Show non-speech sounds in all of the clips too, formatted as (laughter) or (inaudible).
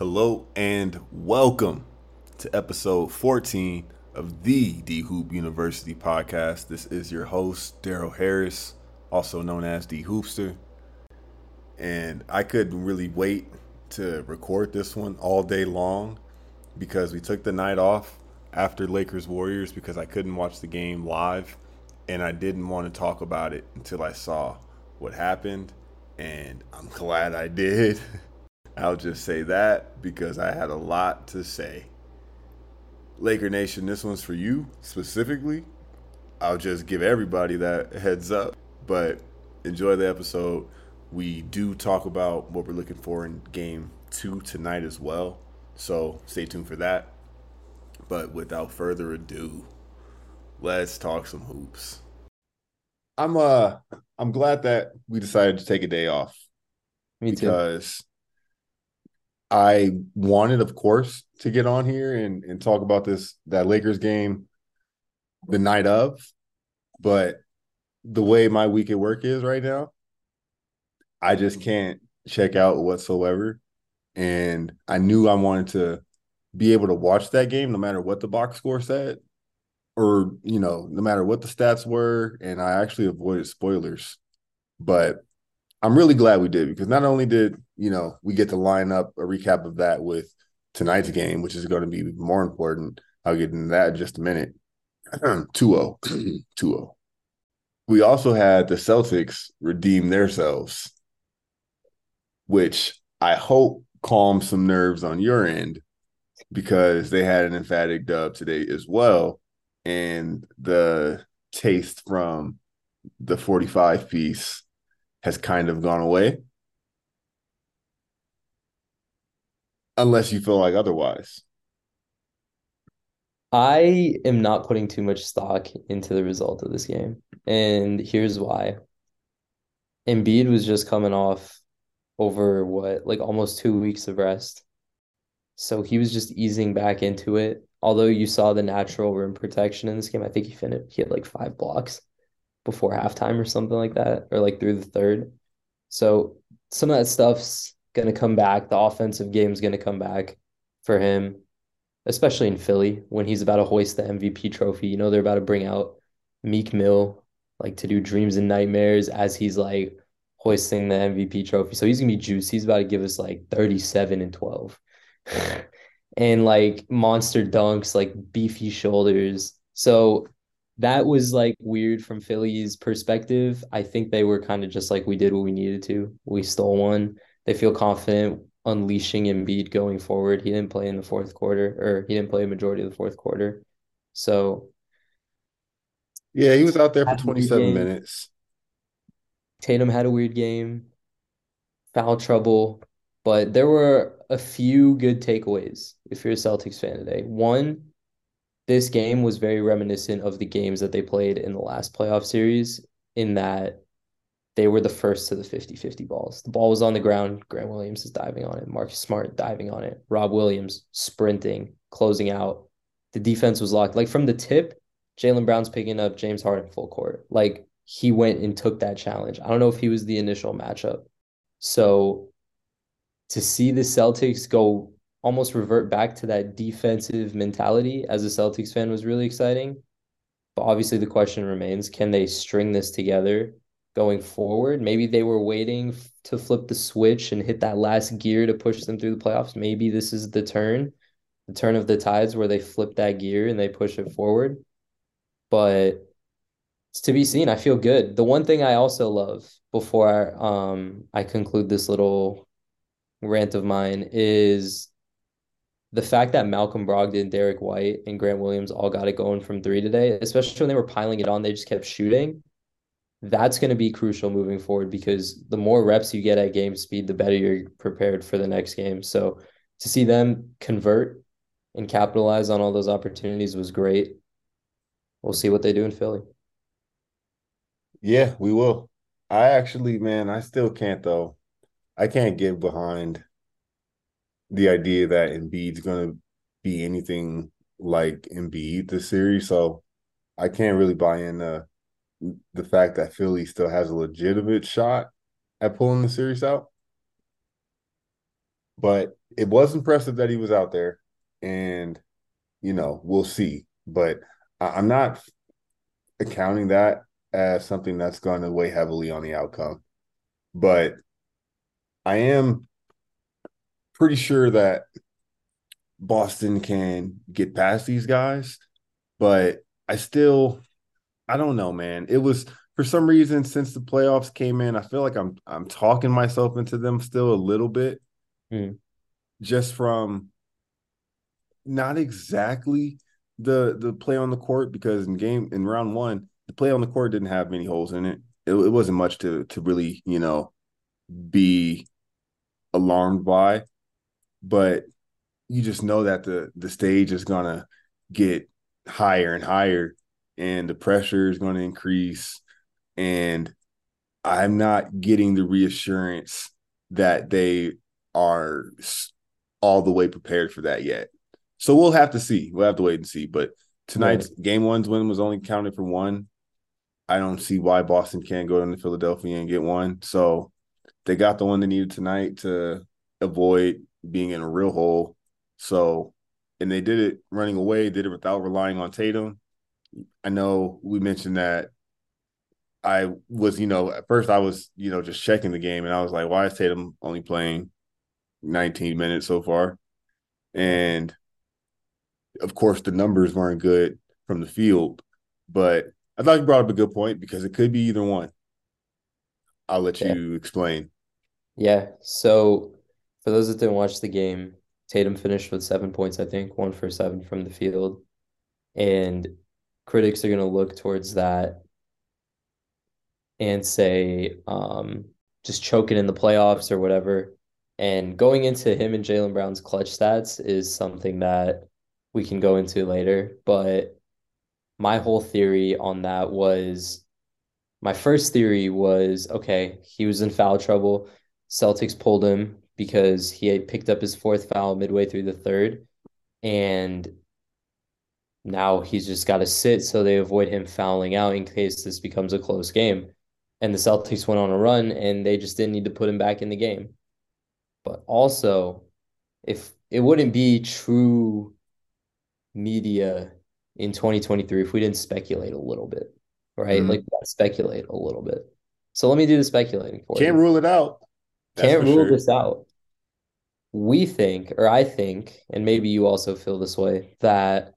Hello and welcome to episode 14 of the D Hoop University podcast. This is your host, Daryl Harris, also known as D Hoopster. And I couldn't really wait to record this one all day long because we took the night off after Lakers Warriors because I couldn't watch the game live and I didn't want to talk about it until I saw what happened. And I'm glad I did. (laughs) I'll just say that because I had a lot to say. Laker Nation, this one's for you specifically. I'll just give everybody that heads up, but enjoy the episode. We do talk about what we're looking for in game two tonight as well. So stay tuned for that. But without further ado, let's talk some hoops. I'm uh I'm glad that we decided to take a day off. Me too. Because I wanted, of course, to get on here and, and talk about this that Lakers game the night of, but the way my week at work is right now, I just can't check out whatsoever. And I knew I wanted to be able to watch that game no matter what the box score said, or you know, no matter what the stats were. And I actually avoided spoilers. But I'm really glad we did because not only did you know we get to line up a recap of that with tonight's game, which is going to be more important. I'll get into that in just a minute. (clears throat) 2-0. 2-0. (clears throat) We also had the Celtics redeem themselves, which I hope calms some nerves on your end because they had an emphatic dub today as well. And the taste from the 45 piece has kind of gone away. Unless you feel like otherwise. I am not putting too much stock into the result of this game. And here's why. Embiid was just coming off over what, like almost two weeks of rest. So he was just easing back into it. Although you saw the natural rim protection in this game, I think he finished he had like five blocks before halftime or something like that, or like through the third. So some of that stuff's gonna come back. The offensive game's gonna come back for him, especially in Philly when he's about to hoist the MVP trophy. You know they're about to bring out Meek Mill like to do dreams and nightmares as he's like hoisting the MVP trophy. So he's gonna be juicy. He's about to give us like 37 and 12. (laughs) and like monster dunks, like beefy shoulders. So that was like weird from Philly's perspective. I think they were kind of just like we did what we needed to. We stole one. They feel confident unleashing Embiid going forward. He didn't play in the fourth quarter, or he didn't play a majority of the fourth quarter. So yeah, he was out there for 27 minutes. Tatum had a weird game, foul trouble, but there were a few good takeaways if you're a Celtics fan today. One, this game was very reminiscent of the games that they played in the last playoff series in that they were the first to the 50-50 balls. The ball was on the ground. Grant Williams is diving on it. Marcus Smart diving on it. Rob Williams sprinting, closing out. The defense was locked. Like from the tip, Jaylen Brown's picking up James Harden full court. Like he went and took that challenge. I don't know if he was the initial matchup. So to see the Celtics go almost revert back to that defensive mentality as a Celtics fan was really exciting. But obviously, the question remains can they string this together going forward? Maybe they were waiting to flip the switch and hit that last gear to push them through the playoffs. Maybe this is the turn, the turn of the tides where they flip that gear and they push it forward. But it's to be seen. I feel good. The one thing I also love before um I conclude this little rant of mine is the fact that Malcolm Brogdon, Derrick White, and Grant Williams all got it going from three today, especially when they were piling it on, they just kept shooting. That's going to be crucial moving forward because the more reps you get at game speed, the better you're prepared for the next game. So to see them convert and capitalize on all those opportunities was great. We'll see what they do in Philly. Yeah, we will. I actually, man, I still can't though. I can't get behind the idea that Embiid's going to be anything like Embiid this series. So I can't really buy in the the fact that Philly still has a legitimate shot at pulling the series out. but it was impressive that he was out there, and you know we'll see. But I'm not accounting that as something that's going to weigh heavily on the outcome. But I am pretty sure that Boston can get past these guys, but I still I don't know, man. It was for some reason since the playoffs came in, I feel like I'm I'm talking myself into them still a little bit. Mm. Just from not exactly the the play on the court because in game in round 1, the play on the court didn't have many holes in it. It, it wasn't much to to really, you know, be alarmed by, but you just know that the the stage is gonna get higher and higher, and the pressure is going to increase, and I'm not getting the reassurance that they are all the way prepared for that yet. So we'll have to see. We'll have to wait and see. But tonight's game one's win was only counted for one. I don't see why Boston can't go into Philadelphia and get one. So they got the one they needed tonight to avoid being in a real hole. So, and they did it running away, did it without relying on Tatum. I know we mentioned that I was, you know, at first I was, you know, just checking the game and I was like, why is Tatum only playing 19 minutes so far? And of course, the numbers weren't good from the field, but I thought you brought up a good point because it could be either one. I'll let yeah. you explain. Yeah. So for those that didn't watch the game, Tatum finished with seven points, I think, one for seven from the field. And critics are going to look towards that and say, um, just choking in the playoffs or whatever. And going into him and Jaylen Brown's clutch stats is something that we can go into later. But my whole theory on that was my first theory was okay, he was in foul trouble. Celtics pulled him because he had picked up his fourth foul midway through the third. And now he's just got to sit so they avoid him fouling out in case this becomes a close game. And the Celtics went on a run and they just didn't need to put him back in the game. But also, if it wouldn't be true media in 2023 if we didn't speculate a little bit, right? Mm-hmm. Like speculate a little bit. So let me do the speculating for Can't you. Can't rule it out. That's Can't rule sure. this out. We think, or I think, and maybe you also feel this way, that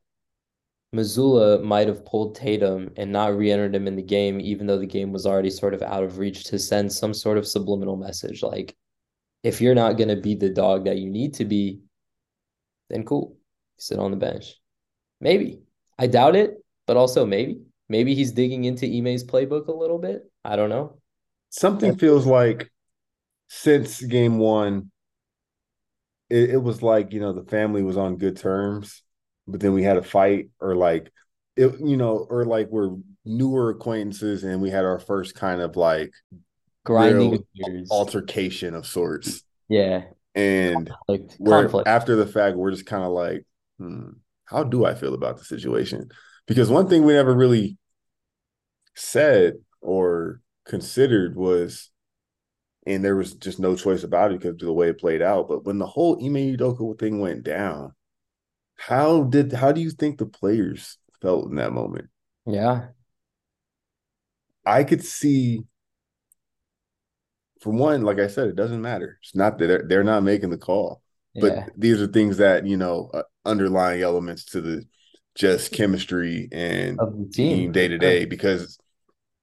Mazzulla might have pulled Tatum and not re-entered him in the game, even though the game was already sort of out of reach to send some sort of subliminal message. Like, if you're not going to be the dog that you need to be, then cool, sit on the bench. Maybe. I doubt it, but also maybe. Maybe he's digging into Ime's playbook a little bit. I don't know. Something feels like since game one, it, it was like, you know, the family was on good terms, but then we had a fight or like it, you know, or like we're newer acquaintances and we had our first kind of like grinding altercation of sorts. Yeah. And Conflict. Conflict. after the fact, we're just kind of like, hmm, how do I feel about the situation? Because one thing we never really said or considered was, and there was just no choice about it because of the way it played out. But when the whole Ime Udoka thing went down, how did how do you think the players felt in that moment? Yeah. I could see for one, like I said, it doesn't matter. It's not that they're, they're not making the call, but yeah. these are things that you know uh, underlying elements to the just chemistry and team day to day because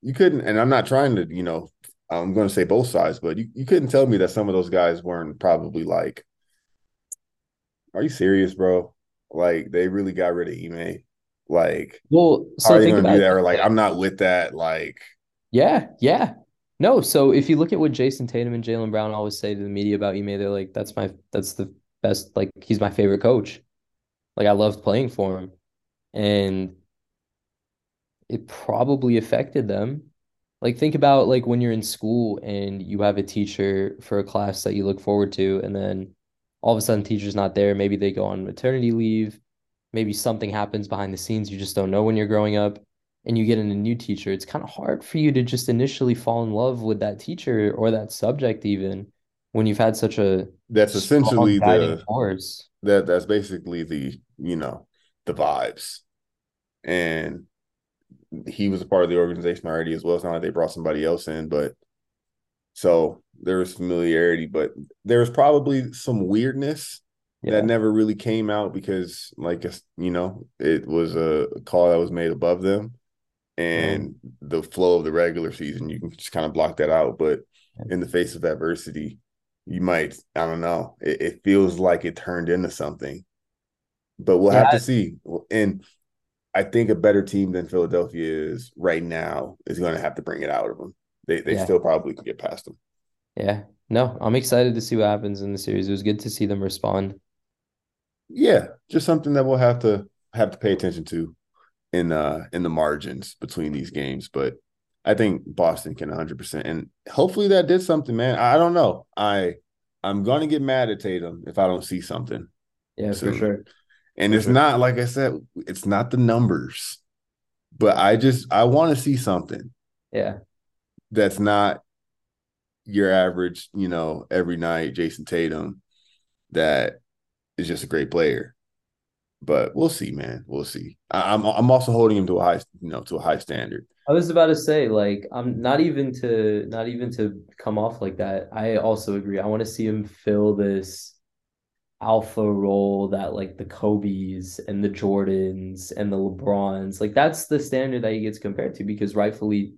you couldn't and I'm not trying to, you know, I'm going to say both sides, but you, you couldn't tell me that some of those guys weren't probably like, are you serious, bro? Like they really got rid of Ime. Like, well, so are you to do that? Or like, I'm not with that. Like, yeah, yeah. No, so if you look at what Jayson Tatum and Jaylen Brown always say to the media about Ime, they're like, that's my, that's the best, like, he's my favorite coach. Like I loved playing for him. And it probably affected them. Like think about like when you're in school and you have a teacher for a class that you look forward to and then all of a sudden teacher's not there, maybe they go on maternity leave, maybe something happens behind the scenes you just don't know when you're growing up and you get in a new teacher. It's kind of hard for you to just initially fall in love with that teacher or that subject even when you've had such a that's essentially the force. That that's basically the you know the vibes, and he was a part of the organization already as well. It's not like they brought somebody else in, but so there was familiarity, but there was probably some weirdness yeah. that never really came out because, like, you know, it was a call that was made above them, and mm. the flow of the regular season, you can just kind of block that out. But in the face of adversity, you might, I don't know, it, it feels like it turned into something, but we'll yeah. have to see. And I think a better team than Philadelphia is right now is going to have to bring it out of them. They they yeah. still probably could get past them. Yeah. No, I'm excited to see what happens in the series. It was good to see them respond. Yeah, just something that we'll have to have to pay attention to in uh in the margins between these games, but I think Boston can 100% and hopefully that did something, man. I don't know. I I'm going to get mad at Tatum if I don't see something. Yeah, soon. for sure. And for it's sure. not like I said, it's not the numbers. But I just I want to see something. Yeah. That's not your average, you know, every night Jayson Tatum that is just a great player. But we'll see, man. We'll see. I, am I'm, I'm also holding him to a high, you know, to a high standard. I was about to say, like, I'm not even to not even to come off like that. I also agree. I want to see him fill this alpha role that like the Kobe's and the Jordans and the LeBrons, like that's the standard that he gets compared to because rightfully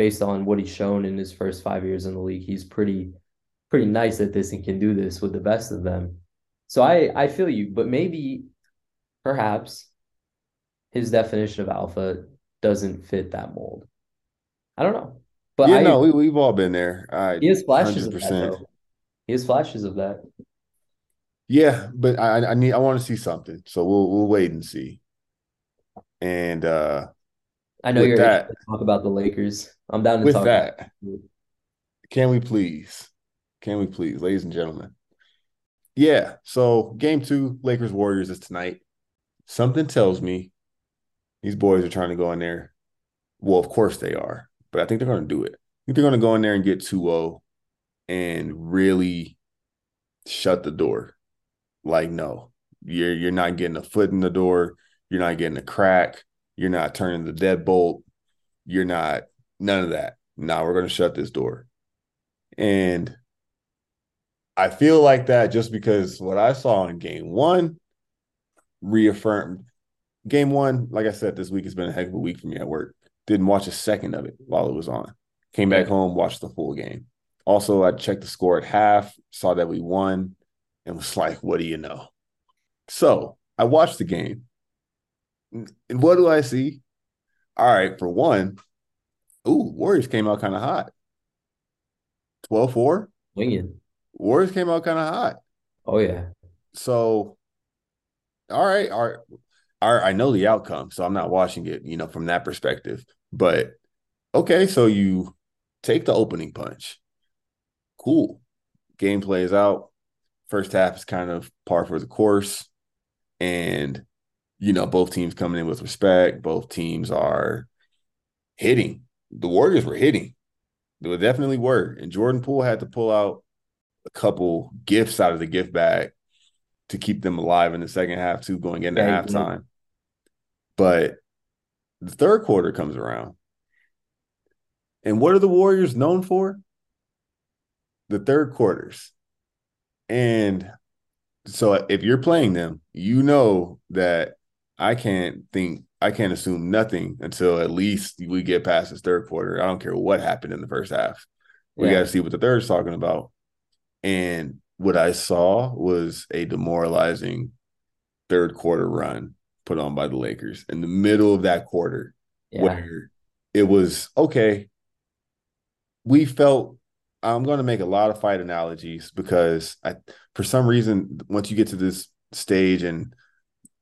based on what he's shown in his first five years in the league, he's pretty pretty nice at this and can do this with the best of them. So I I feel you, but maybe perhaps his definition of alpha doesn't fit that mold. I don't know. But yeah, I, no, we, we've all been there. I, he has flashes 100%. of that. Though. He has flashes of that. Yeah, but I, I need I want to see something. So we'll we'll wait and see. And uh I know you're that, talk about the Lakers. I'm down to with talk that. Can we please? Can we please, ladies and gentlemen? Yeah. So game two, Lakers Warriors is tonight. Something tells me these boys are trying to go in there. Well, of course they are, but I think they're going to do it. I think they're going to go in there and get 2-0 and really shut the door. Like, no, you're you're not getting a foot in the door. You're not getting a crack. You're not turning the deadbolt. You're not none of that. Now we're going to shut this door. And I feel like that just because what I saw in game one reaffirmed game one. Like I said, this week has been a heck of a week for me at work. Didn't watch a second of it while it was on. Came back home, watched the full game. Also, I checked the score at half, saw that we won, and was like, what do you know? So I watched the game. And what do I see? All right, for one, ooh, Warriors came out kind of hot. 12 4. Winging. Warriors came out kind of hot. Oh, yeah. So, all right, all right. All right, I know the outcome, so I'm not watching it, you know, from that perspective. But okay, so you take the opening punch. Cool. Game plays out. First half is kind of par for the course. And you know, both teams coming in with respect. Both teams are hitting. The Warriors were hitting. They definitely were. And Jordan Poole had to pull out a couple gifts out of the gift bag to keep them alive in the second half, too, going into yeah, halftime. But the third quarter comes around. And what are the Warriors known for? The third quarters. And so if you're playing them, you know that I can't think I can't assume nothing until at least we get past this third quarter. I don't care what happened in the first half. We yeah. got to see what the third's talking about. And what I saw was a demoralizing third quarter run put on by the Lakers in the middle of that quarter yeah. where it was okay. We felt I'm going to make a lot of fight analogies because I for some reason once you get to this stage and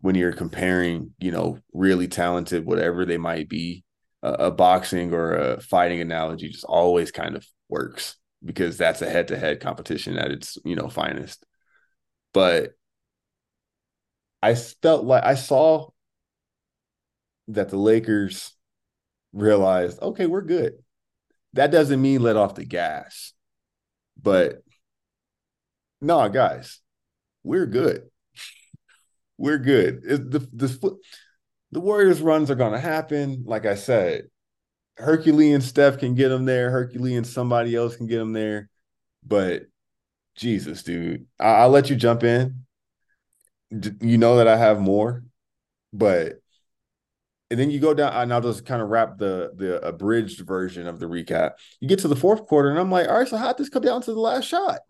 when you're comparing, you know, really talented, whatever they might be, uh, a boxing or a fighting analogy just always kind of works because that's a head to head competition at its, you know, finest. But I felt like I saw that the Lakers realized, okay, we're good. That doesn't mean let off the gas, but no, guys, we're good. We're good. It, the the the Warriors runs are going to happen. Like I said, Herculean Steph can get them there. Herculean somebody else can get them there. But Jesus, dude, I- will let you jump in. You know that I have more, but and then you go down and I'll just kind of wrap the the abridged version of the recap. You get to the fourth quarter, and I'm like, all right, so how'd this come down to the last shot?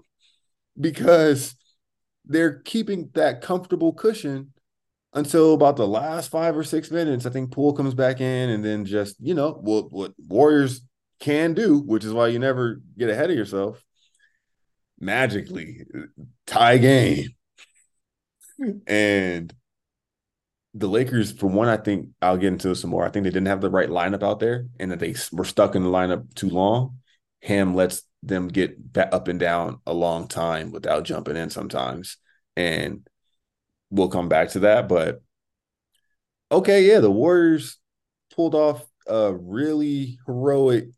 Because they're keeping that comfortable cushion until about the last five or six minutes. I think Poole comes back in, and then just you know what what Warriors can do, which is why you never get ahead of yourself. Magically tie game, and the Lakers, for one, I think I'll get into some more. I think they didn't have the right lineup out there, and that they were stuck in the lineup too long. Ham lets them get up and down a long time without jumping in sometimes, and we'll come back to that. But okay, yeah, the Warriors pulled off a really heroic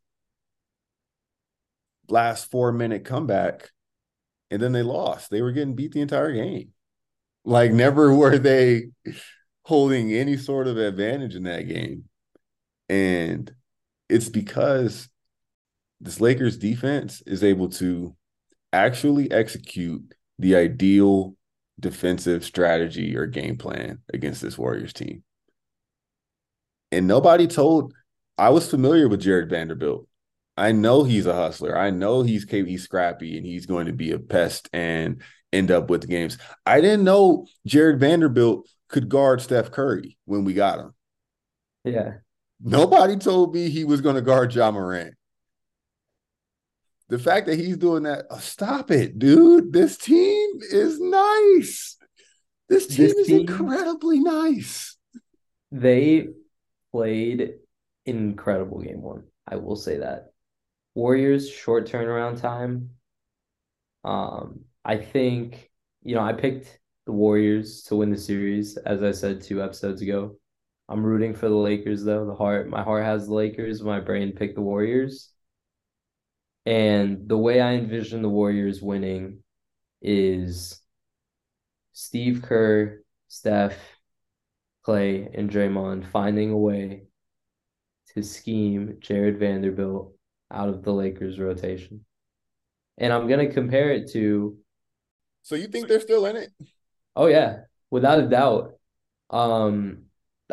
last four minute comeback, and then they lost. They were getting beat the entire game. Like never (laughs) were they holding any sort of advantage in that game. And it's because this Lakers defense is able to actually execute the ideal defensive strategy or game plan against this Warriors team. And nobody told I was familiar with Jared Vanderbilt. I know he's a hustler. I know he's he's scrappy and he's going to be a pest and end up with the games. I didn't know Jared Vanderbilt could guard Steph Curry when we got him. Yeah. Nobody told me he was going to guard Ja Morant. The fact that he's doing that, oh, stop it, dude. This team is nice. This team this is team, incredibly nice. They played incredible game one. I will say that. Warriors short turnaround time. Um, I think you know I picked the Warriors to win the series, as I said two episodes ago. I'm rooting for the Lakers though. The heart, my heart has the Lakers. My brain picked the Warriors. And the way I envision the Warriors winning is Steve Kerr, Steph, Klay, and Draymond finding a way to scheme Jared Vanderbilt out of the Lakers rotation. And I'm going to compare it to. So you think they're still in it? Oh yeah, without a doubt. Um,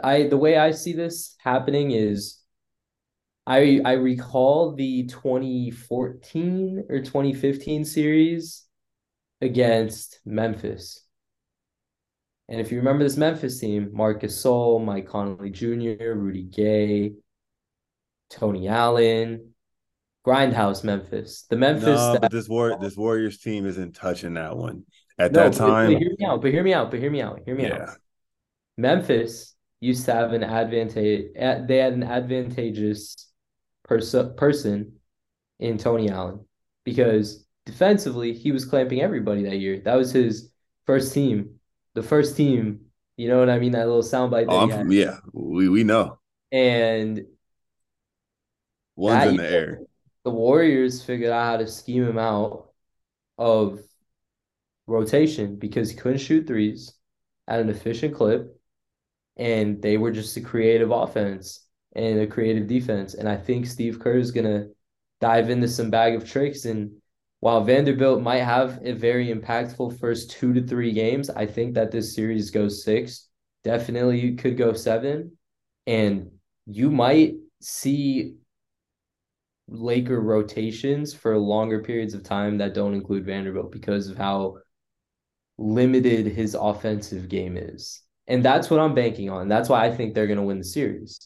I the way I see this happening is I I recall the 2014 or 2015 series against Memphis. And if you remember this Memphis team, Marcus Gasol, Mike Conley Jr., Rudy Gay, Tony Allen, Grindhouse Memphis. The Memphis no, but this war this Warriors team isn't touching that one at no, that time. But, but, hear me out. But hear me out. But hear me out. Hear me yeah. out. Memphis used to have an advantage. They had an advantageous pers- person in Tony Allen because defensively he was clamping everybody that year. That was his first team. The first team. You know what I mean? That little soundbite. Oh, yeah, we we know. And one's in the air. The Warriors figured out how to scheme him out of rotation because he couldn't shoot threes at an efficient clip. And they were just a creative offense and a creative defense. And I think Steve Kerr is going to dive into some bag of tricks. And while Vanderbilt might have a very impactful first two to three games, I think that this series goes six. Definitely you could go seven. And you might see Laker rotations for longer periods of time that don't include Vanderbilt because of how limited his offensive game is. And that's what I'm banking on. That's why I think they're going to win the series.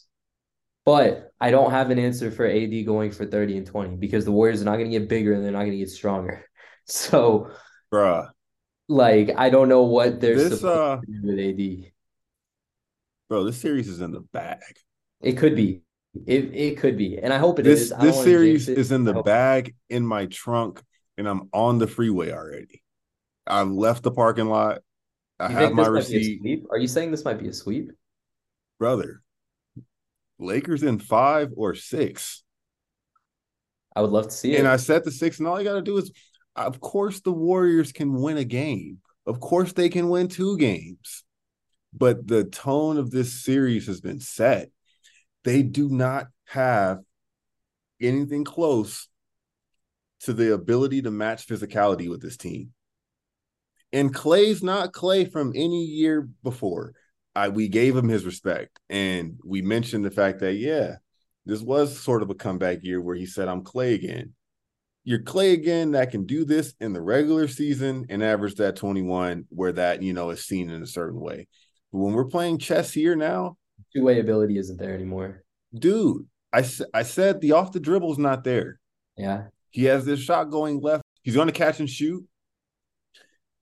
But I don't have an answer for AD going for 30 and 20 because the Warriors are not going to get bigger and they're not going to get stronger. (laughs) So, bruh, like, I don't know what they're this, supposed uh, with AD. Bro, this series is in the bag. It could be. It it could be. And I hope it this, is. This series is in the bag in my trunk and I'm on the freeway already. I left the parking lot. I you have my receipt. Are you saying this might be a sweep? Brother, Lakers in five or six. I would love to see it. And I set the six, and all you got to do is of course the Warriors can win a game. Of course they can win two games. But the tone of this series has been set. They do not have anything close to the ability to match physicality with this team. And Klay's not Klay from any year before. I we gave him his respect and we mentioned the fact that yeah, this was sort of a comeback year where he said I'm Klay again. You're Klay again that can do this in the regular season and average that 21 where that, you know, is seen in a certain way. But when we're playing chess here now, two-way ability isn't there anymore. Dude, I I said the off the dribble is not there. Yeah. He has this shot going left. He's going to catch and shoot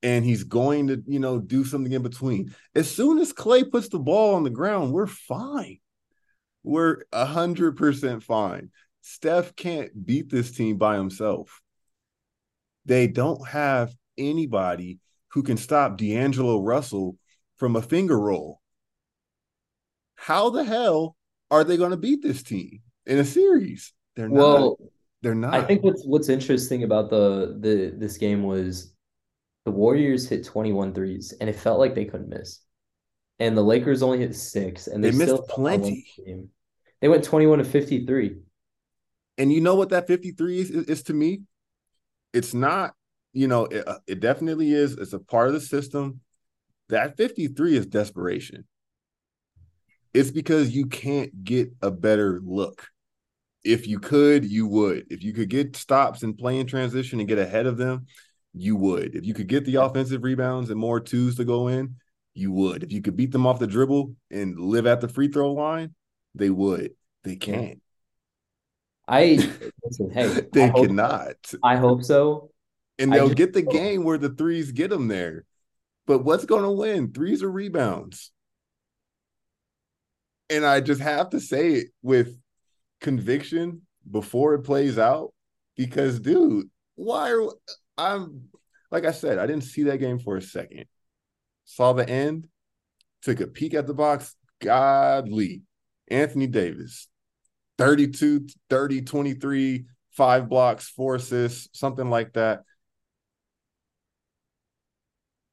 and he's going to, you know, do something in between. As soon as Klay puts the ball on the ground, we're fine. We're a hundred percent fine. Steph can't beat this team by himself. They don't have anybody who can stop D'Angelo Russell from a finger roll. How the hell are they going to beat this team in a series? They're not. Well, they're not. I think what's what's interesting about the the this game was the Warriors hit 21 threes and it felt like they couldn't miss. And the Lakers only hit six and they, they missed plenty. They went 21 to 53. And you know what that 53 is, is, is to me? It's not, you know, it, uh, it definitely is. It's a part of the system. That 53 is desperation. It's because you can't get a better look. If you could, you would. If you could get stops and play in transition and get ahead of them, you would. If you could get the offensive rebounds and more twos to go in, you would. If you could beat them off the dribble and live at the free throw line, they would. They can't. I (laughs) listen, hey, they I cannot. So. I hope so. And they'll get the game where the threes get them there. But what's going to win? Threes or rebounds? And I just have to say it with conviction before it plays out because, dude, why are I'm like I said, I didn't see that game for a second. Saw the end, took a peek at the box. Godly. Anthony Davis, 32, 30, 23, five blocks, four assists, something like that.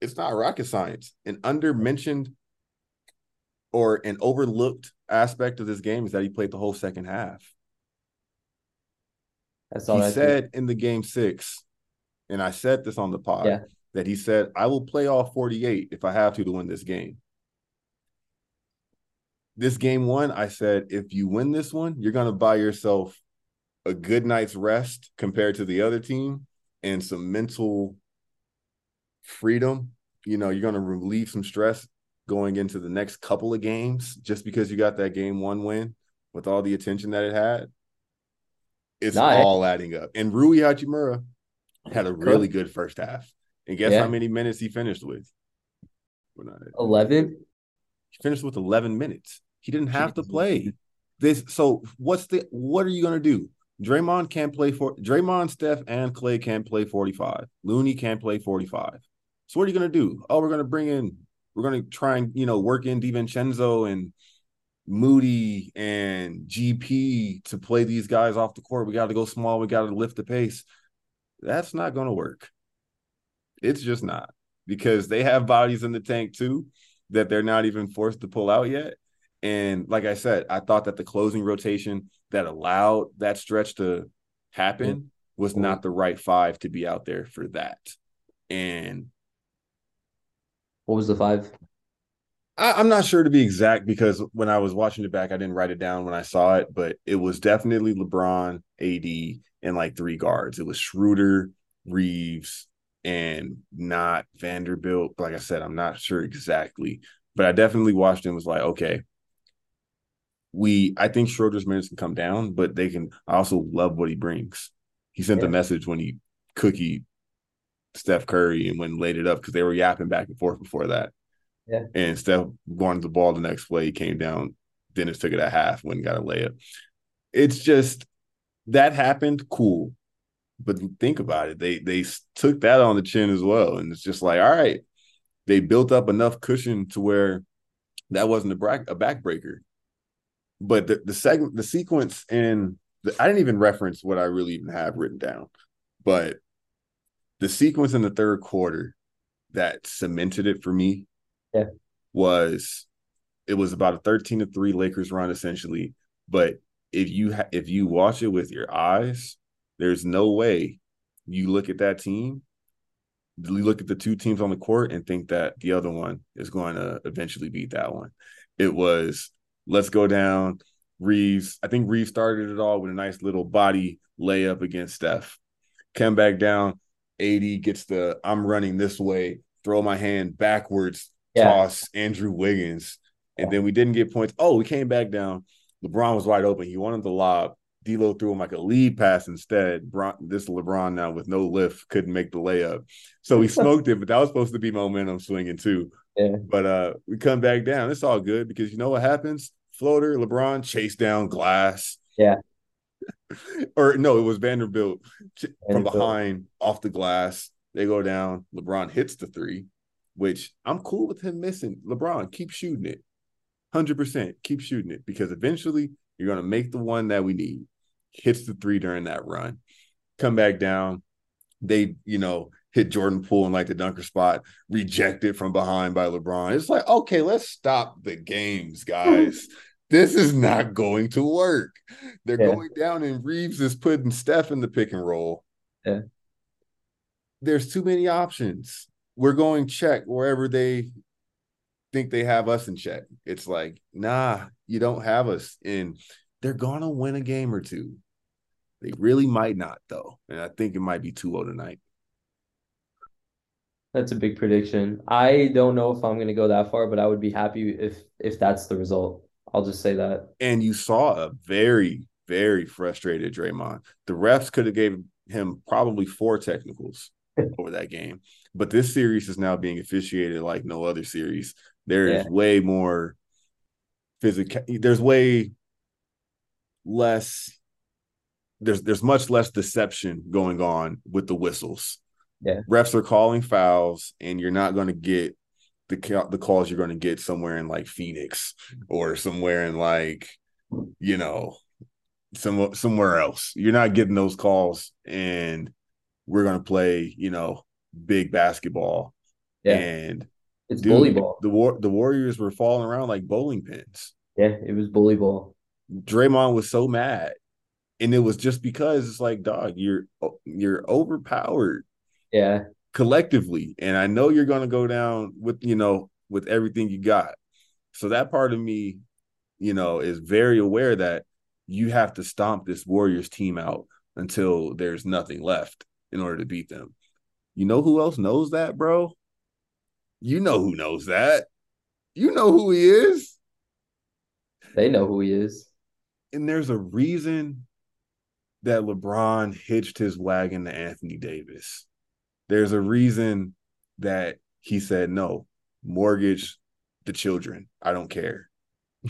It's not rocket science. An under-mentioned or an overlooked aspect of this game is that he played the whole second half. That's all he said in the game six and I said this on the pod yeah. that he said, I will play all 48 if I have to to win this game. This game one, I said, if you win this one, you're going to buy yourself a good night's rest compared to the other team and some mental freedom. You know, you're going to relieve some stress going into the next couple of games just because you got that game one win with all the attention that it had. It's nice. all adding up. And Rui Hachimura, had a really good first half. And guess yeah. how many minutes he finished with? 11. He finished with 11 minutes. He didn't have to play. This so what's the what are you gonna do? Draymond can't play for Draymond, Steph, and Klay can't play 45. Looney can't play 45. So what are you gonna do? Oh, we're gonna bring in, we're gonna try and you know work in DiVincenzo and Moody and GP to play these guys off the court. We got to go small. We got to lift the pace. That's not going to work. It's just not because they have bodies in the tank too that they're not even forced to pull out yet. And like I said, I thought that the closing rotation that allowed that stretch to happen mm-hmm. was mm-hmm. not the right five to be out there for that. And what was the five? I, am not sure to be exact because when I was watching it back, I didn't write it down when I saw it, but it was definitely LeBron, AD, and like three guards. It was Schroeder, Reaves, and not Vanderbilt. Like I said, I'm not sure exactly, but I definitely watched and was like, okay, we I think Schroeder's minutes can come down, but they can I also love what he brings. He sent yeah. the message when he cookie Steph Curry and when laid it up because they were yapping back and forth before that. Yeah. And Steph wanted the ball the next play, he came down. Dennis took it at half, when got a layup. It's just that happened, cool. But think about it. They they took that on the chin as well. And it's just like, all right, they built up enough cushion to where that wasn't a, bra- a backbreaker. But the, the segment, the sequence, and I didn't even reference what I really even have written down. But the sequence in the third quarter that cemented it for me yeah. was it was about a 13 to 3 Lakers run essentially. But if you ha- if you watch it with your eyes, there's no way you look at that team, you look at the two teams on the court and think that the other one is going to eventually beat that one. It was let's go down. Reaves, I think Reaves started it all with a nice little body layup against Steph. Come back down. AD gets the I'm running this way, throw my hand backwards, yeah. toss Andrew Wiggins. And then we didn't get points. Oh, we came back down. LeBron was wide open. He wanted the lob. D'Lo threw him like a lead pass instead. this LeBron now with no lift couldn't make the layup, so he (laughs) smoked it. But that was supposed to be momentum swinging too. Yeah. But uh, we come back down. It's all good because you know what happens? Floater, LeBron chase down glass. Yeah. (laughs) or no, it was Vanderbilt, Vanderbilt from behind off the glass. They go down. LeBron hits the three, which I'm cool with him missing. LeBron, keep shooting it. 100%. Keep shooting it because eventually you're going to make the one that we need. Hits the three during that run. Come back down. They, you know, hit Jordan Poole in like the dunker spot, rejected from behind by LeBron. It's like, okay, let's stop the games, guys. (laughs) this is not going to work. They're yeah. going down, and Reaves is putting Steph in the pick and roll. Yeah. There's too many options. We're going check wherever they think they have us in check. It's like, nah, you don't have us. And they're gonna win a game or two. They really might not, though. And I think it might be 2 0 tonight. That's a big prediction. I don't know if I'm gonna go that far, but I would be happy if if that's the result. I'll just say that. And you saw a very, very frustrated Draymond. The refs could have gave him probably four technicals over that game. But this series is now being officiated like no other series. There is yeah. way more physical. There's way less. There's there's much less deception going on with the whistles. Yeah, refs are calling fouls, and you're not going to get the the calls you're going to get somewhere in like Phoenix or somewhere in like you know some somewhere else. You're not getting those calls, and we're going to play you know big basketball. Yeah. And it's dude, bully ball. The war the Warriors were falling around like bowling pins. Yeah, it was bully ball. Draymond was so mad. And it was just because it's like, dog, you're oh, you're overpowered. Yeah. Collectively. And I know you're gonna go down with, you know, with everything you got. So that part of me, you know, is very aware that you have to stomp this Warriors team out until there's nothing left in order to beat them. You know who else knows that, bro? You know who knows that. You know who he is. They know who he is. And there's a reason that LeBron hitched his wagon to Anthony Davis. There's a reason that he said, no, mortgage the children. I don't care.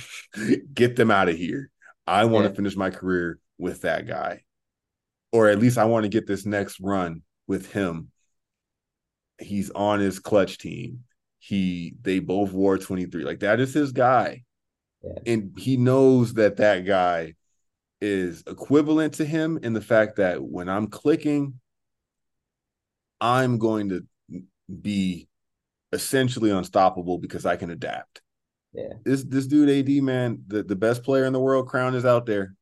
(laughs) Get them out of here. I want yeah. to finish my career with that guy. Or at least I want to get this next run with him he's on his clutch team. He they both wore 23. Like that is his guy. Yeah. And he knows that that guy is equivalent to him in the fact that when I'm clicking I'm going to be essentially unstoppable because I can adapt. Yeah. This this dude AD man, the, the best player in the world crown is out there.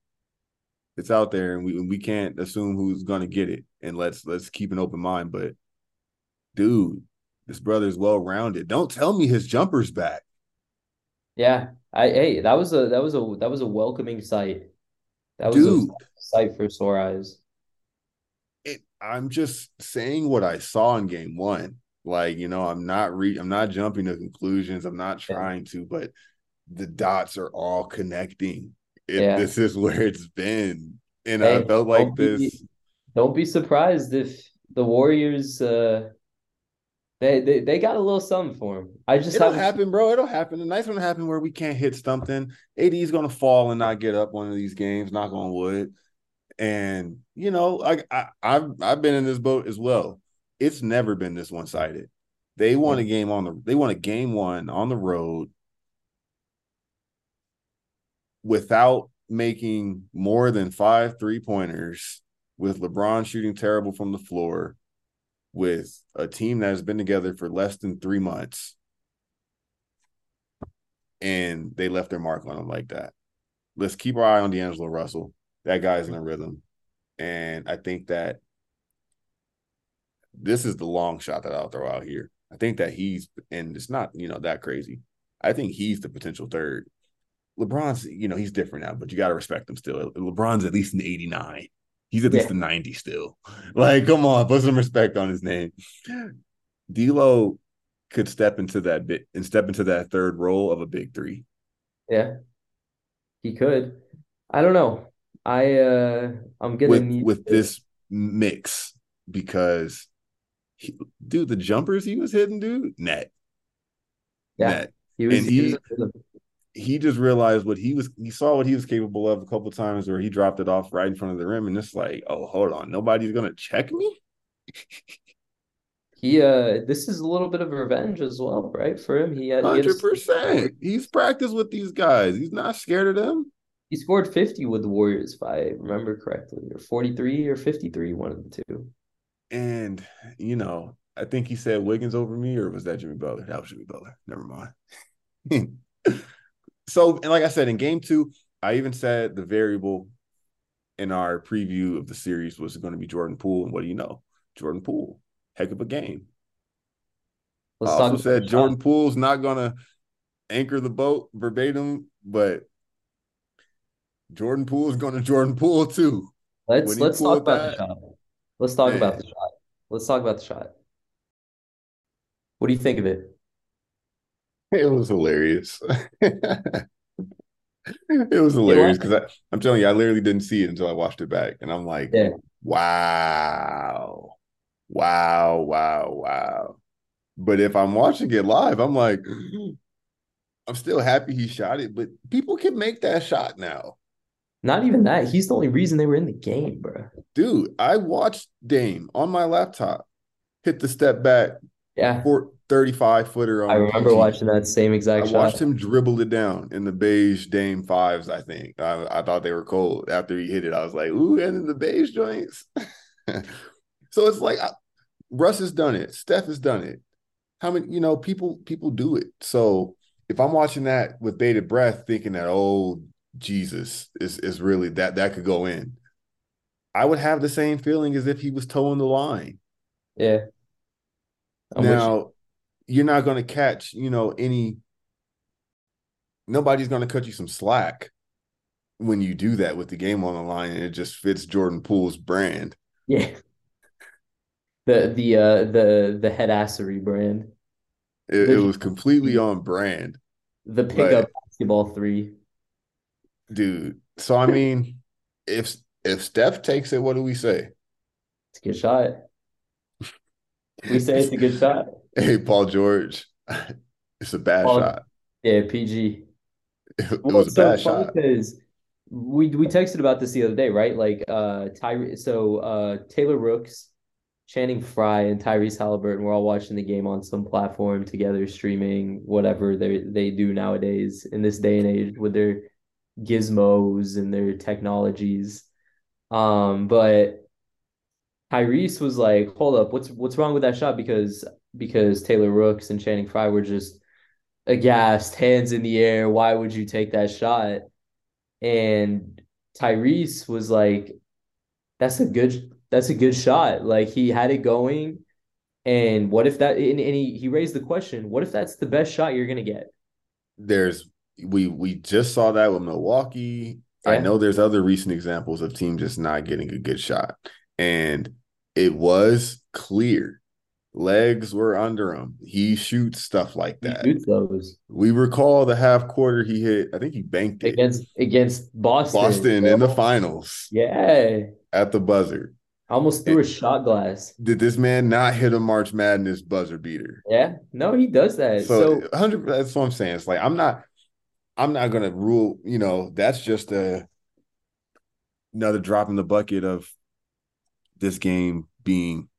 It's out there and we we can't assume who's going to get it and let's let's keep an open mind but dude, this brother's well rounded. Don't tell me his jumper's back. Yeah, I hey, that was a that was a that was a welcoming sight. That was dude, a sight for sore eyes. It, I'm just saying what I saw in game one. Like you know, I'm not re I'm not jumping to conclusions. I'm not trying yeah. to, but the dots are all connecting. If yeah. this is (laughs) where it's been, and hey, I felt like this. Be, don't be surprised if the Warriors uh they, they they got a little something for him. I just it'll happen, bro. It'll happen. The nice one happen where we can't hit something. AD is gonna fall and not get up one of these games. Knock on wood. And you know, I, I I've I've been in this boat as well. It's never been this one sided. They won a game on the they won a game one on the road without making more than five three pointers with LeBron shooting terrible from the floor with a team that has been together for less than three months and they left their mark on him like that. Let's keep our eye on D'Angelo Russell. That guy's in a rhythm. And I think that this is the long shot that I'll throw out here. I think that he's, and it's not, you know, that crazy. I think he's the potential third. LeBron's, you know, he's different now, but you got to respect him still. LeBron's at least an 89. He's at least yeah. a 90 still. (laughs) Like, come on, put some respect on his name. D'Lo could step into that bit and step into that third role of a big three. Yeah, he could. I don't know. I uh I'm gonna with, need with to... this mix because he, dude, the jumpers he was hitting, dude, net. Yeah, net. he was. And he, he, was he just realized what he was. He saw what he was capable of a couple of times, where he dropped it off right in front of the rim, and it's like, oh, hold on, nobody's gonna check me. he uh this is a little bit of revenge as well, right? For him, he had hundred percent. He's practiced with these guys. He's not scared of them. He scored fifty with the Warriors, if I remember correctly, or forty three or fifty three, one of the two. And you know, I think he said Wiggins over me, or was that Jimmy Butler? That was Jimmy Butler. Never mind. (laughs) so, and like I said, in game two, I even said the variable in our preview of the series was going to be Jordan Poole. And what do you know? Jordan Poole heck of a game. Let's I also said Jordan Poole's not gonna anchor the boat verbatim, but Jordan Poole is going to Jordan Poole too. Let's let's talk about that, the shot. Let's talk man. about the shot. Let's talk about the shot. What do you think of it? It was hilarious. (laughs) it was hilarious because I'm telling you, I literally didn't see it until I watched it back, and I'm like, yeah. wow. Wow, wow, wow. But if I'm watching it live, I'm like, (gasps) I'm still happy he shot it, but people can make that shot now. Not even that. He's the only reason they were in the game, bro. Dude, I watched Dame on my laptop hit the step back. Yeah. 35 footer I remember PG. watching that same exact I shot. watched him dribble it down in the beige Dame fives, I think. I, I thought they were cold. After he hit it, I was like, ooh, and in the beige joints. (laughs) So it's like Russ has done it. Steph has done it. How many, you know, people people do it. So if I'm watching that with bated breath, thinking that, oh, Jesus is is really that that could go in, I would have the same feeling as if he was toeing the line. Yeah. I'm now. You're not going to catch, you know, any. Nobody's going to cut you some slack when you do that with the game on the line, and it just fits Jordan Poole's brand. Yeah the the uh the the headassery brand. It, it was completely on brand. The pickup basketball three. Dude. So I mean, if if Steph takes it, what do we say? It's a good shot. We say it's a good shot. Hey, Paul George. (laughs) It's a bad Paul, shot. Yeah, PG. It, (laughs) it well, was a so bad shot. Because we we texted about this the other day, right? Like uh Tyree so uh Taylor Rooks Channing Frye and Tyrese Halliburton were all watching the game on some platform together, streaming whatever they they do nowadays in this day and age with their gizmos and their technologies. Um, but Tyrese was like, "Hold up, what's what's wrong with that shot?" Because because Taylor Rooks and Channing Frye were just aghast, hands in the air. Why would you take that shot? And Tyrese was like, "That's a good that's a good shot. Like he had it going. And what if that and, and he, he raised the question, what if that's the best shot you're gonna get? There's we we just saw that with Milwaukee. Yeah. I know there's other recent examples of teams just not getting a good shot. And it was clear. Legs were under him. He shoots stuff like that. Shoots. We recall the half quarter he hit. I think he banked it against against Boston. Boston in the finals. Yeah. At the buzzer. I Almost threw a shot glass. Did this man not hit a March Madness buzzer beater? Yeah, no, he does that. So, so 100. That's what I'm saying. It's like I'm not. I'm not gonna rule. You know, that's just a another drop in the bucket of this game being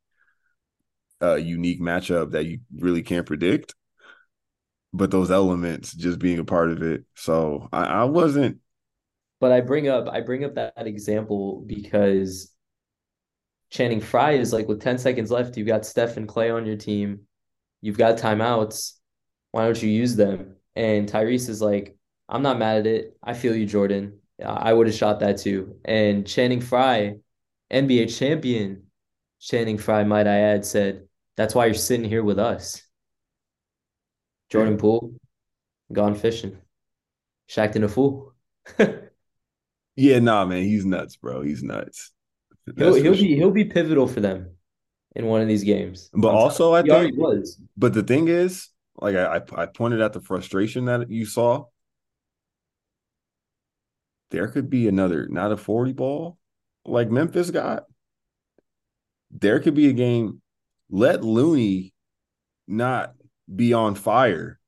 a unique matchup that you really can't predict. But those elements just being a part of it. So I, I wasn't. But I bring up I bring up that example because Channing Frye is like with 10 seconds left, you've got Steph and Klay on your team. You've got timeouts. Why don't you use them? And Tyrese is like, I'm not mad at it. I feel you, Jordan. I would have shot that too. And Channing Frye, NBA champion, Channing Frye, might I add, said, That's why you're sitting here with us. Jordan Poole, gone fishing. Shaqtin' a fool. (laughs) yeah, nah, man, he's nuts, bro. He's nuts. he'll he'll sure. be he'll be pivotal for them in one of these games. But I'm also, I think was. But the thing is, like I I pointed out the frustration that you saw. There could be another, not a 40 ball like Memphis got. There could be a game. Let Looney not be on fire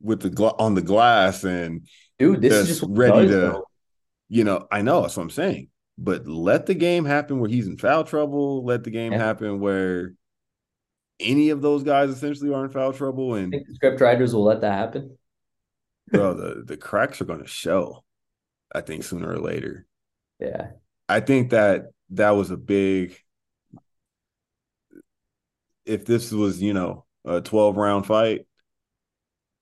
with the gla- on the glass and dude, this is just ready to. Though. You know, I know that's what I'm saying. But let the game happen where he's in foul trouble. Let the game yeah. happen where any of those guys essentially are in foul trouble. And script writers will let that happen. bro, the the cracks are going to show. I think sooner or later. Yeah, I think that that was a big. If this was, you know, a 12 round fight,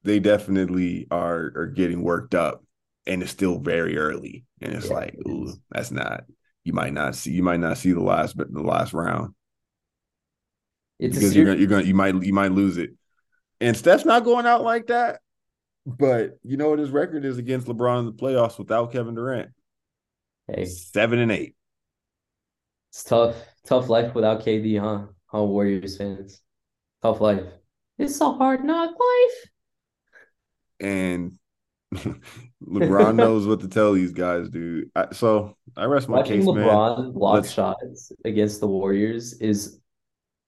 they definitely are are getting worked up and it's still very early. And it's yeah, like, ooh, that's not you might not see you might not see the last but the last round. It's because you're gonna you're gonna you might you might lose it. And Steph's not going out like that. But you know what his record is against LeBron in the playoffs without Kevin Durant? Hey. Seven and eight. It's tough. Tough life without KD, huh? Huh, Warriors fans. Tough life. It's a hard knock life. And (laughs) LeBron (laughs) knows what to tell these guys, dude. I, so I rest my Watching case, LeBron man. block Let's... shots against the Warriors is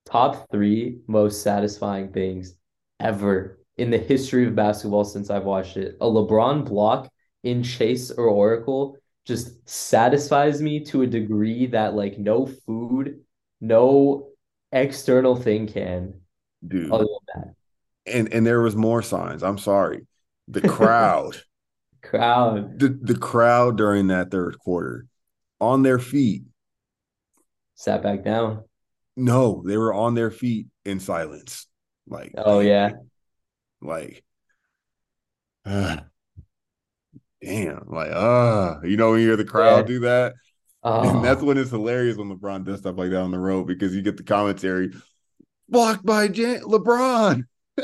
top three most satisfying things ever in the history of basketball since I've watched it. A LeBron block in Chase or Oracle just satisfies me to a degree that like no food, no external thing can. Dude. Other than that. And and there was more signs. I'm sorry the (laughs) crowd, crowd, the the crowd during that third quarter, on their feet, sat back down. No, they were on their feet in silence. Like, oh yeah, like, uh, (sighs) damn, like, uh, you know when you hear the crowd yeah. do that. Oh. And that's uh, when it's hilarious when LeBron does stuff like that on the road because you get the commentary blocked by Jan- LeBron (laughs)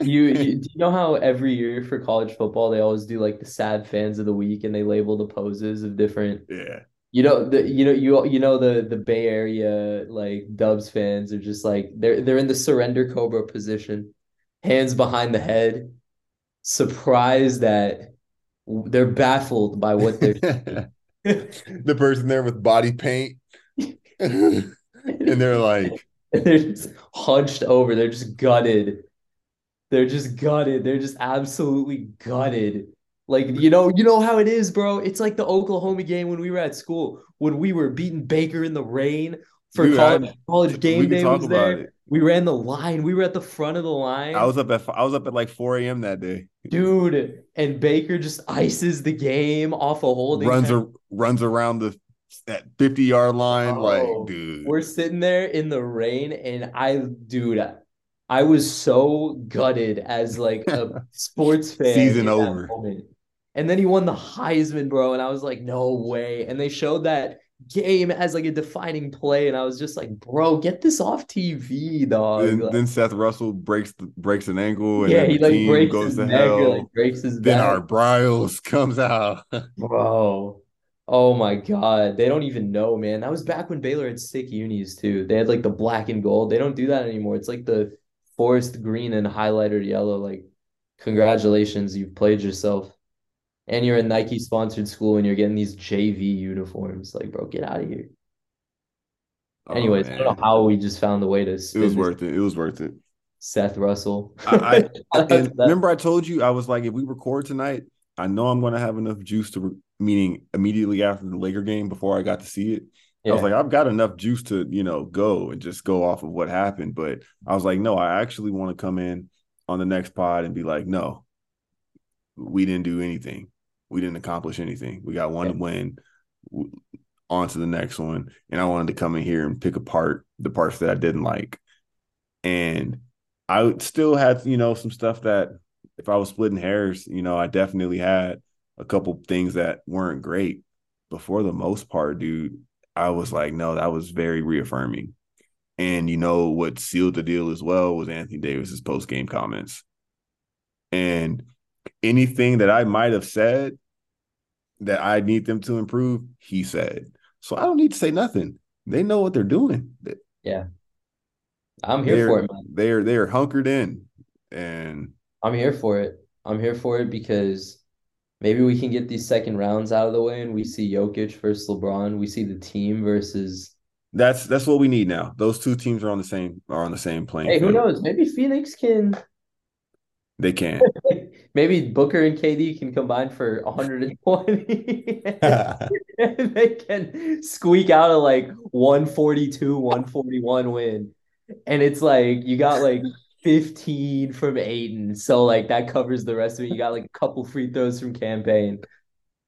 you, you, do you know how every year for college football they always do like the sad fans of the week and they label the poses of different yeah you know the you know you you know the the Bay Area like Dubs fans are just like they're they're in the surrender cobra position hands behind the head surprised that they're baffled by what they're (laughs) (laughs) the person there with body paint (laughs) and they're like (laughs) they're just hunched over they're just gutted they're just gutted. They're just absolutely gutted. Like you know, you know how it is, bro. It's like the Oklahoma game when we were at school when we were beating Baker in the rain for Dude, college, I, college game day was there. It. We ran the line. We were at the front of the line. I was up at I was up at like 4 a.m. that day. Dude, and Baker just ices the game off a holding. Runs a, runs around the that 50 yard line. Oh, like, dude. We're sitting there in the rain, and I dude, I was so gutted as like a (laughs) sports fan. Season over. And then he won the Heisman, bro. And I was like, no way. And they showed that game as like a defining play. And I was just like, bro, get this off TV, dog. Then, like, then Seth Russell breaks the, breaks an ankle and yeah, he like breaks goes his to neck hell. Like, breaks his then back. Art Briles (laughs) comes out. bro. Oh my god, they don't even know, man. That was back when Baylor had sick unis too. They had like the black and gold. They don't do that anymore. It's like the forest green and highlighted yellow. Like, congratulations, you've played yourself. And you're a Nike sponsored school and you're getting these JV uniforms. Like, bro, get out of here. Oh, Anyways, man. I don't know how we just found the way to. It was worth it. It was worth it. Seth Russell. I, I (laughs) remember I told you I was like, if we record tonight, I know I'm going to have enough juice to, meaning immediately after the Laker game before I got to see it. Yeah. I was like, I've got enough juice to, you know, go and just go off of what happened. But I was like, no, I actually want to come in on the next pod and be like, no, we didn't do anything. We didn't accomplish anything. We got one yeah. win. on to the next one. And I wanted to come in here and pick apart the parts that I didn't like. And I still had, you know, some stuff that if I was splitting hairs, you know, I definitely had a couple things that weren't great. But for the most part, dude, I was like, no, that was very reaffirming. And you know what sealed the deal as well was Anthony Davis's post game comments. And anything that I might have said that I need them to improve, he said. So I don't need to say nothing. They know what they're doing. Yeah. I'm here they're, for it, man. They're they're hunkered in and I'm here for it. I'm here for it because maybe we can get these second rounds out of the way and we see Jokic versus LeBron. We see the team versus that's that's what we need now. Those two teams are on the same are on the same plane. Hey, who knows? Maybe Phoenix can they can. (laughs) Maybe Booker and KD can combine for 120. (laughs) (laughs) they can squeak out a like 142, 141 win. And it's like you got like 15 from Ayton. So like that covers the rest of it. You got like a couple free throws from Cam Payne.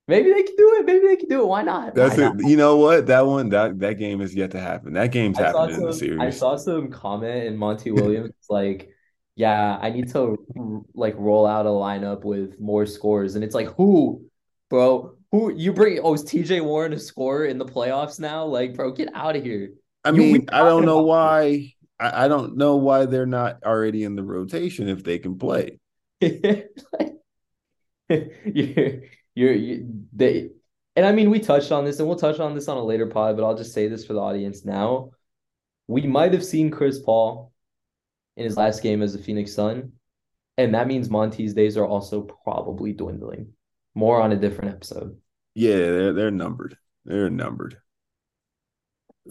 Maybe they can do it. Maybe they can do it. Why not? That's Why it. not? You know what? That one, that that game is yet to happen. That game's I happening in the series. I saw some comment in Monty Williams like, "Yeah, I need to mm, like roll out a lineup with more scores," and it's like, who, bro? Who you bring? Oh, is TJ Warren a scorer in the playoffs now? Like, bro, get out of here. I You- mean, I don't know why. I, I don't know why they're not already in the rotation if they can play. (laughs) you're, you're, you, they, and I mean, we touched on this, and we'll touch on this on a later pod, but I'll just say this for the audience now. We might have seen Chris Paul in his last game as a Phoenix Sun, and that means Monty's days are also probably dwindling. More on a different episode. Yeah, they're they're numbered. They're numbered.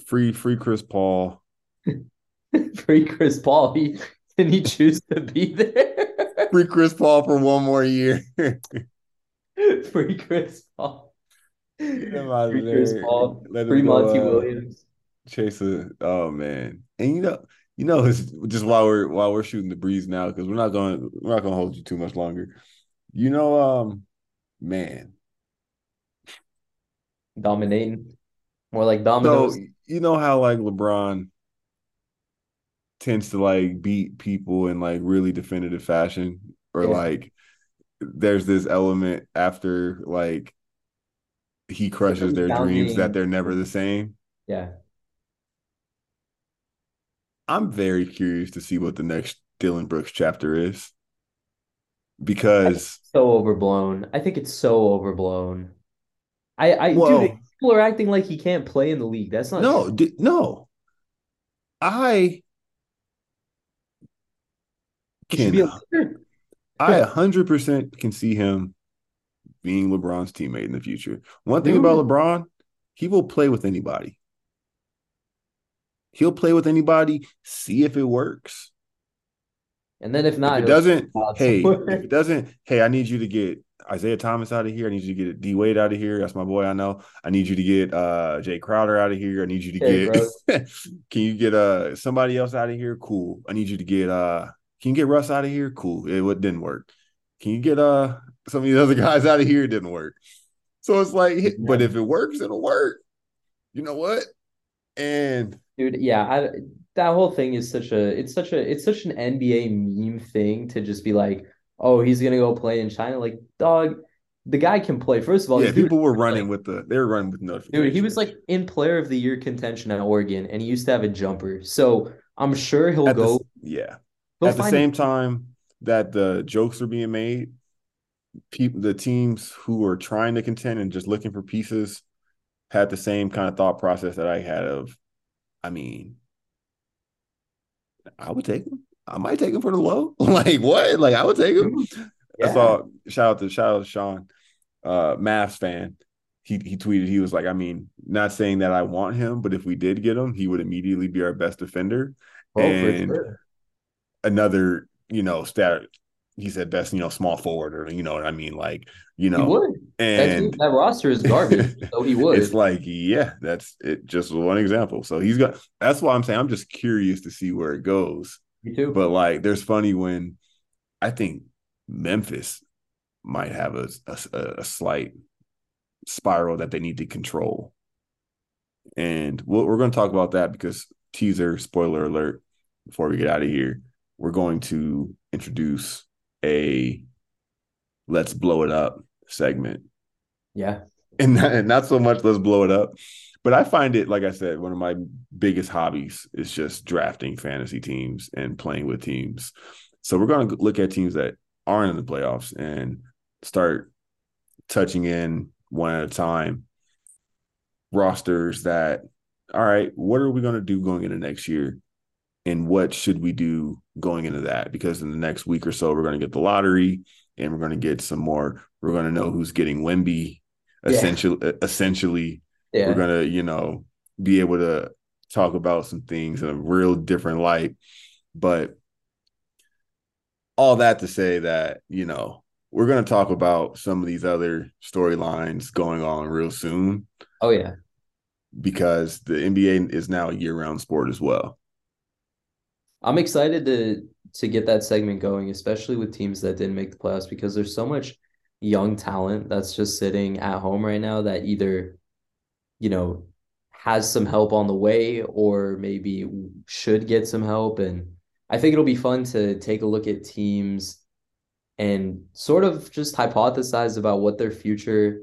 Free free Chris Paul. (laughs) Free Chris Paul. He can he choose to be there? (laughs) Free Chris Paul for one more year. (laughs) Free Chris Paul. Get him out of Free Chris. Paul. Let Free go, Monty uh, Williams. Chase a oh man. And you know, you know, it's just while we're while we're shooting the breeze now, because we're not going we're not gonna hold you too much longer. You know, um, man. Dominating. More like So dominoes. you know how like LeBron tends to like beat people in like really definitive fashion, or Yeah. like there's this element after like he crushes their dreams that they're never the same. Yeah. I'm very curious to see what the next Dillon Brooks chapter is because So overblown. I think it's so overblown. I, I, Well- dude, people are acting like he can't play in the league. That's not no, di- no, I can be a leader. I a hundred percent can see him being LeBron's teammate in the future. One thing Dude. about LeBron, he will play with anybody. He'll play with anybody, see if it works. And then if not, if it doesn't, hey, if it doesn't, hey, I need you to get Isaiah Thomas out of here. I need you to get D Wade out of here. That's my boy. I know. I need you to get uh Jae Crowder out of here. I need you to Hey, get. (laughs) can you get uh somebody else out of here? Cool. I need you to get uh. Can you get Russ out of here? Cool. It, it didn't work. Can you get uh some of these other (laughs) guys out of here? It didn't work. So it's like, but if it works, it'll work. You know what? And Dude, yeah, I, that whole thing is such a it's such a it's such an NBA meme thing to just be like, oh, he's gonna go play in China. Like, dog, the guy can play. First of all, yeah, people were running with the they were running with notifications. dude, he was like in player of the year contention at Oregon, and he used to have a jumper. So I'm sure he'll At the- go. yeah. he'll At the same time that the jokes are being made, people the teams who are trying to contend and just looking for pieces had the same kind of thought process that I had of, I mean, I would take him. I might take him for the low. (laughs) like what? Like I would take him. I Yeah. saw shout out to shout out to Sean, uh, Mavs fan. He he tweeted he was like, I mean, not saying that I want him, but if we did get him, he would immediately be our best defender. Oh, for and sure. Another, you know, stat. He said best, you know, small forward, or you know what I mean, like you He know, would. That, and that roster is garbage, (laughs) so he would. it's like, yeah, that's it. Just one example. So he's got. That's why I'm saying I'm just curious to see where it goes. Me too. But like, there's funny when I think Memphis might have a, a, a slight spiral that they need to control. And we'll, we're going to talk about that because teaser, spoiler alert, before we get out of here, we're going to introduce a let's blow it up segment. Yeah. And not, and not so much let's blow it up, but I find it, like I said, one of my biggest hobbies is just drafting fantasy teams and playing with teams. So we're going to look at teams that aren't in the playoffs and start touching in one at a time rosters that all right what are we going to do going into next year and what should we do going into that because in the next week or so we're going to get the lottery and we're going to get some more we're going to know who's getting Wemby essentially yeah. essentially yeah. we're going to you know be able to talk about some things in a real different light but all that to say that you know we're going to talk about some of these other storylines going on real soon. Oh yeah. Because the NBA is now a year-round sport as well. I'm excited to to get that segment going, especially with teams that didn't make the playoffs because there's so much young talent that's just sitting at home right now that either you know has some help on the way or maybe should get some help. And I think it'll be fun to take a look at teams and sort of just hypothesize about what their future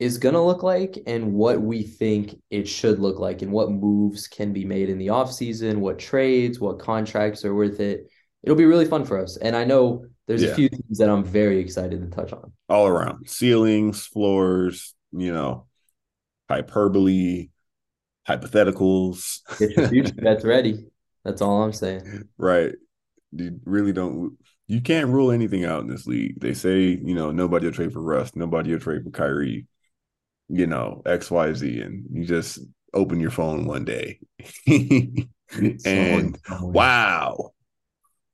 is going to look like and what we think it should look like and what moves can be made in the offseason, what trades, what contracts are worth it. It'll be really fun for us. And I know there's yeah. a few things that I'm very excited to touch on. All around ceilings, floors, you know, hyperbole, hypotheticals. Get your future (laughs) bets ready. That's all I'm saying. Right. You really don't you can't rule anything out in this league. They say, you know, nobody will trade for Russ, nobody will trade for Kyrie, you know, XYZ. And you just open your phone one day. (laughs) and wow,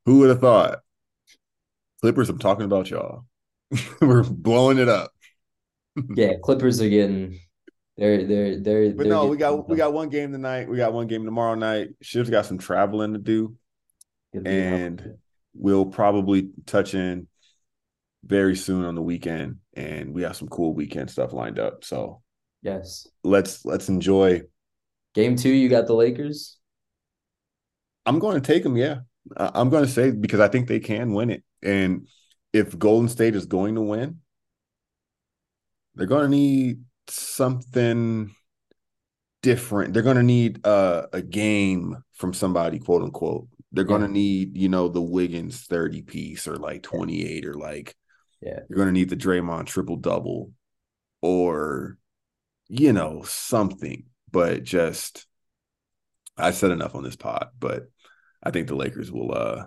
who would have thought? Clippers, I'm talking about y'all. (laughs) We're blowing it up. (laughs) yeah, Clippers are getting they're they're they're But they're no, we got we got one game tonight. We got one game tomorrow night. Shiv's got some traveling to do. And we'll probably touch in very soon on the weekend and we have some cool weekend stuff lined up. So yes. let's let's enjoy. Game two you got the lakers? I'm going to take them yeah. I'm going to say because i think they can win it. And if golden state is going to win they're going to need something different. They're going to need uh, a game from somebody quote unquote. They're yeah. gonna need, you know, the Wiggins 30 piece or like 28 or like yeah, you're gonna need the Draymond triple double or you know, something. But just I said enough on this pod, but I think the Lakers will uh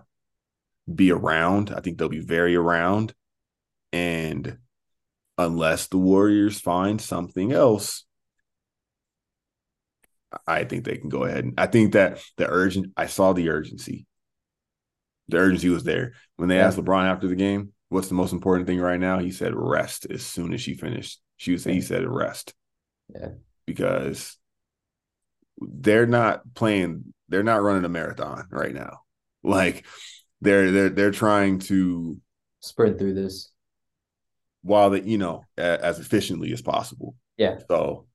be around. I think they'll be very around. And unless the Warriors find something else, I think they can go ahead. And I think that the urgent, I saw the urgency. The urgency was there. When they asked LeBron after the game, what's the most important thing right now? He said rest as soon as she finished. She was, he said rest. Yeah. Because they're not playing, they're not running a marathon right now. Like they're they're they're trying to sprint through this while they, you know, as efficiently as possible. Yeah. So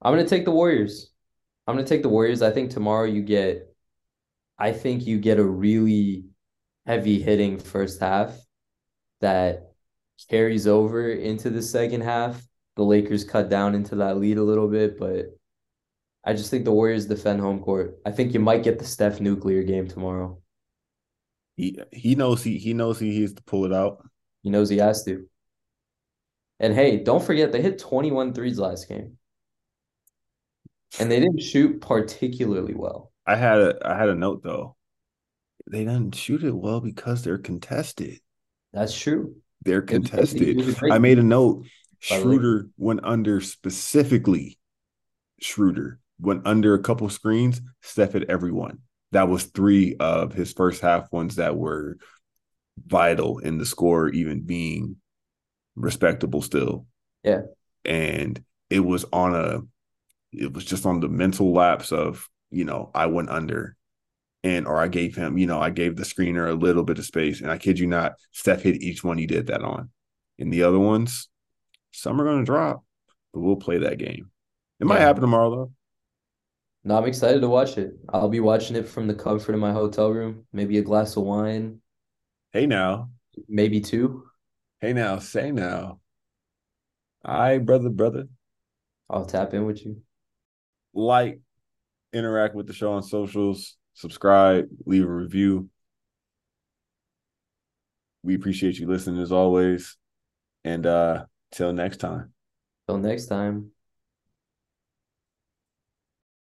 I'm gonna take the Warriors. I'm gonna take the Warriors. I think tomorrow you get, I think you get a really heavy hitting first half that carries over into the second half. The Lakers cut down into that lead a little bit, but I just think the Warriors defend home court. I think you might get the Steph nuclear game tomorrow. He he knows he he knows he has to pull it out. He knows he has to. And hey, don't forget they hit 21 threes last game and they didn't shoot particularly well. I had a I had a note though. They didn't shoot it well because they're contested. That's true. They're contested. I made a note. Schroeder went under specifically. Schroeder went under a couple screens. Steph hit everyone. That was three of his first half ones that were vital in the score, even being respectable still. Yeah. And it was on a it was just on the mental lapse of, you know, I went under and or I gave him, you know, I gave the screener a little bit of space. And I kid you not, Steph hit each one he did that on. And the other ones, some are gonna drop, but we'll play that game. It might happen tomorrow though. No, I'm excited to watch it. I'll be watching it from the comfort of my hotel room, maybe a glass of wine, Hey now. maybe two. Hey now. Say now. Right, brother, brother. I'll tap in with you. Like, interact with the show on socials, subscribe, leave a review. We appreciate you listening as always. And uh till next time. Till next time.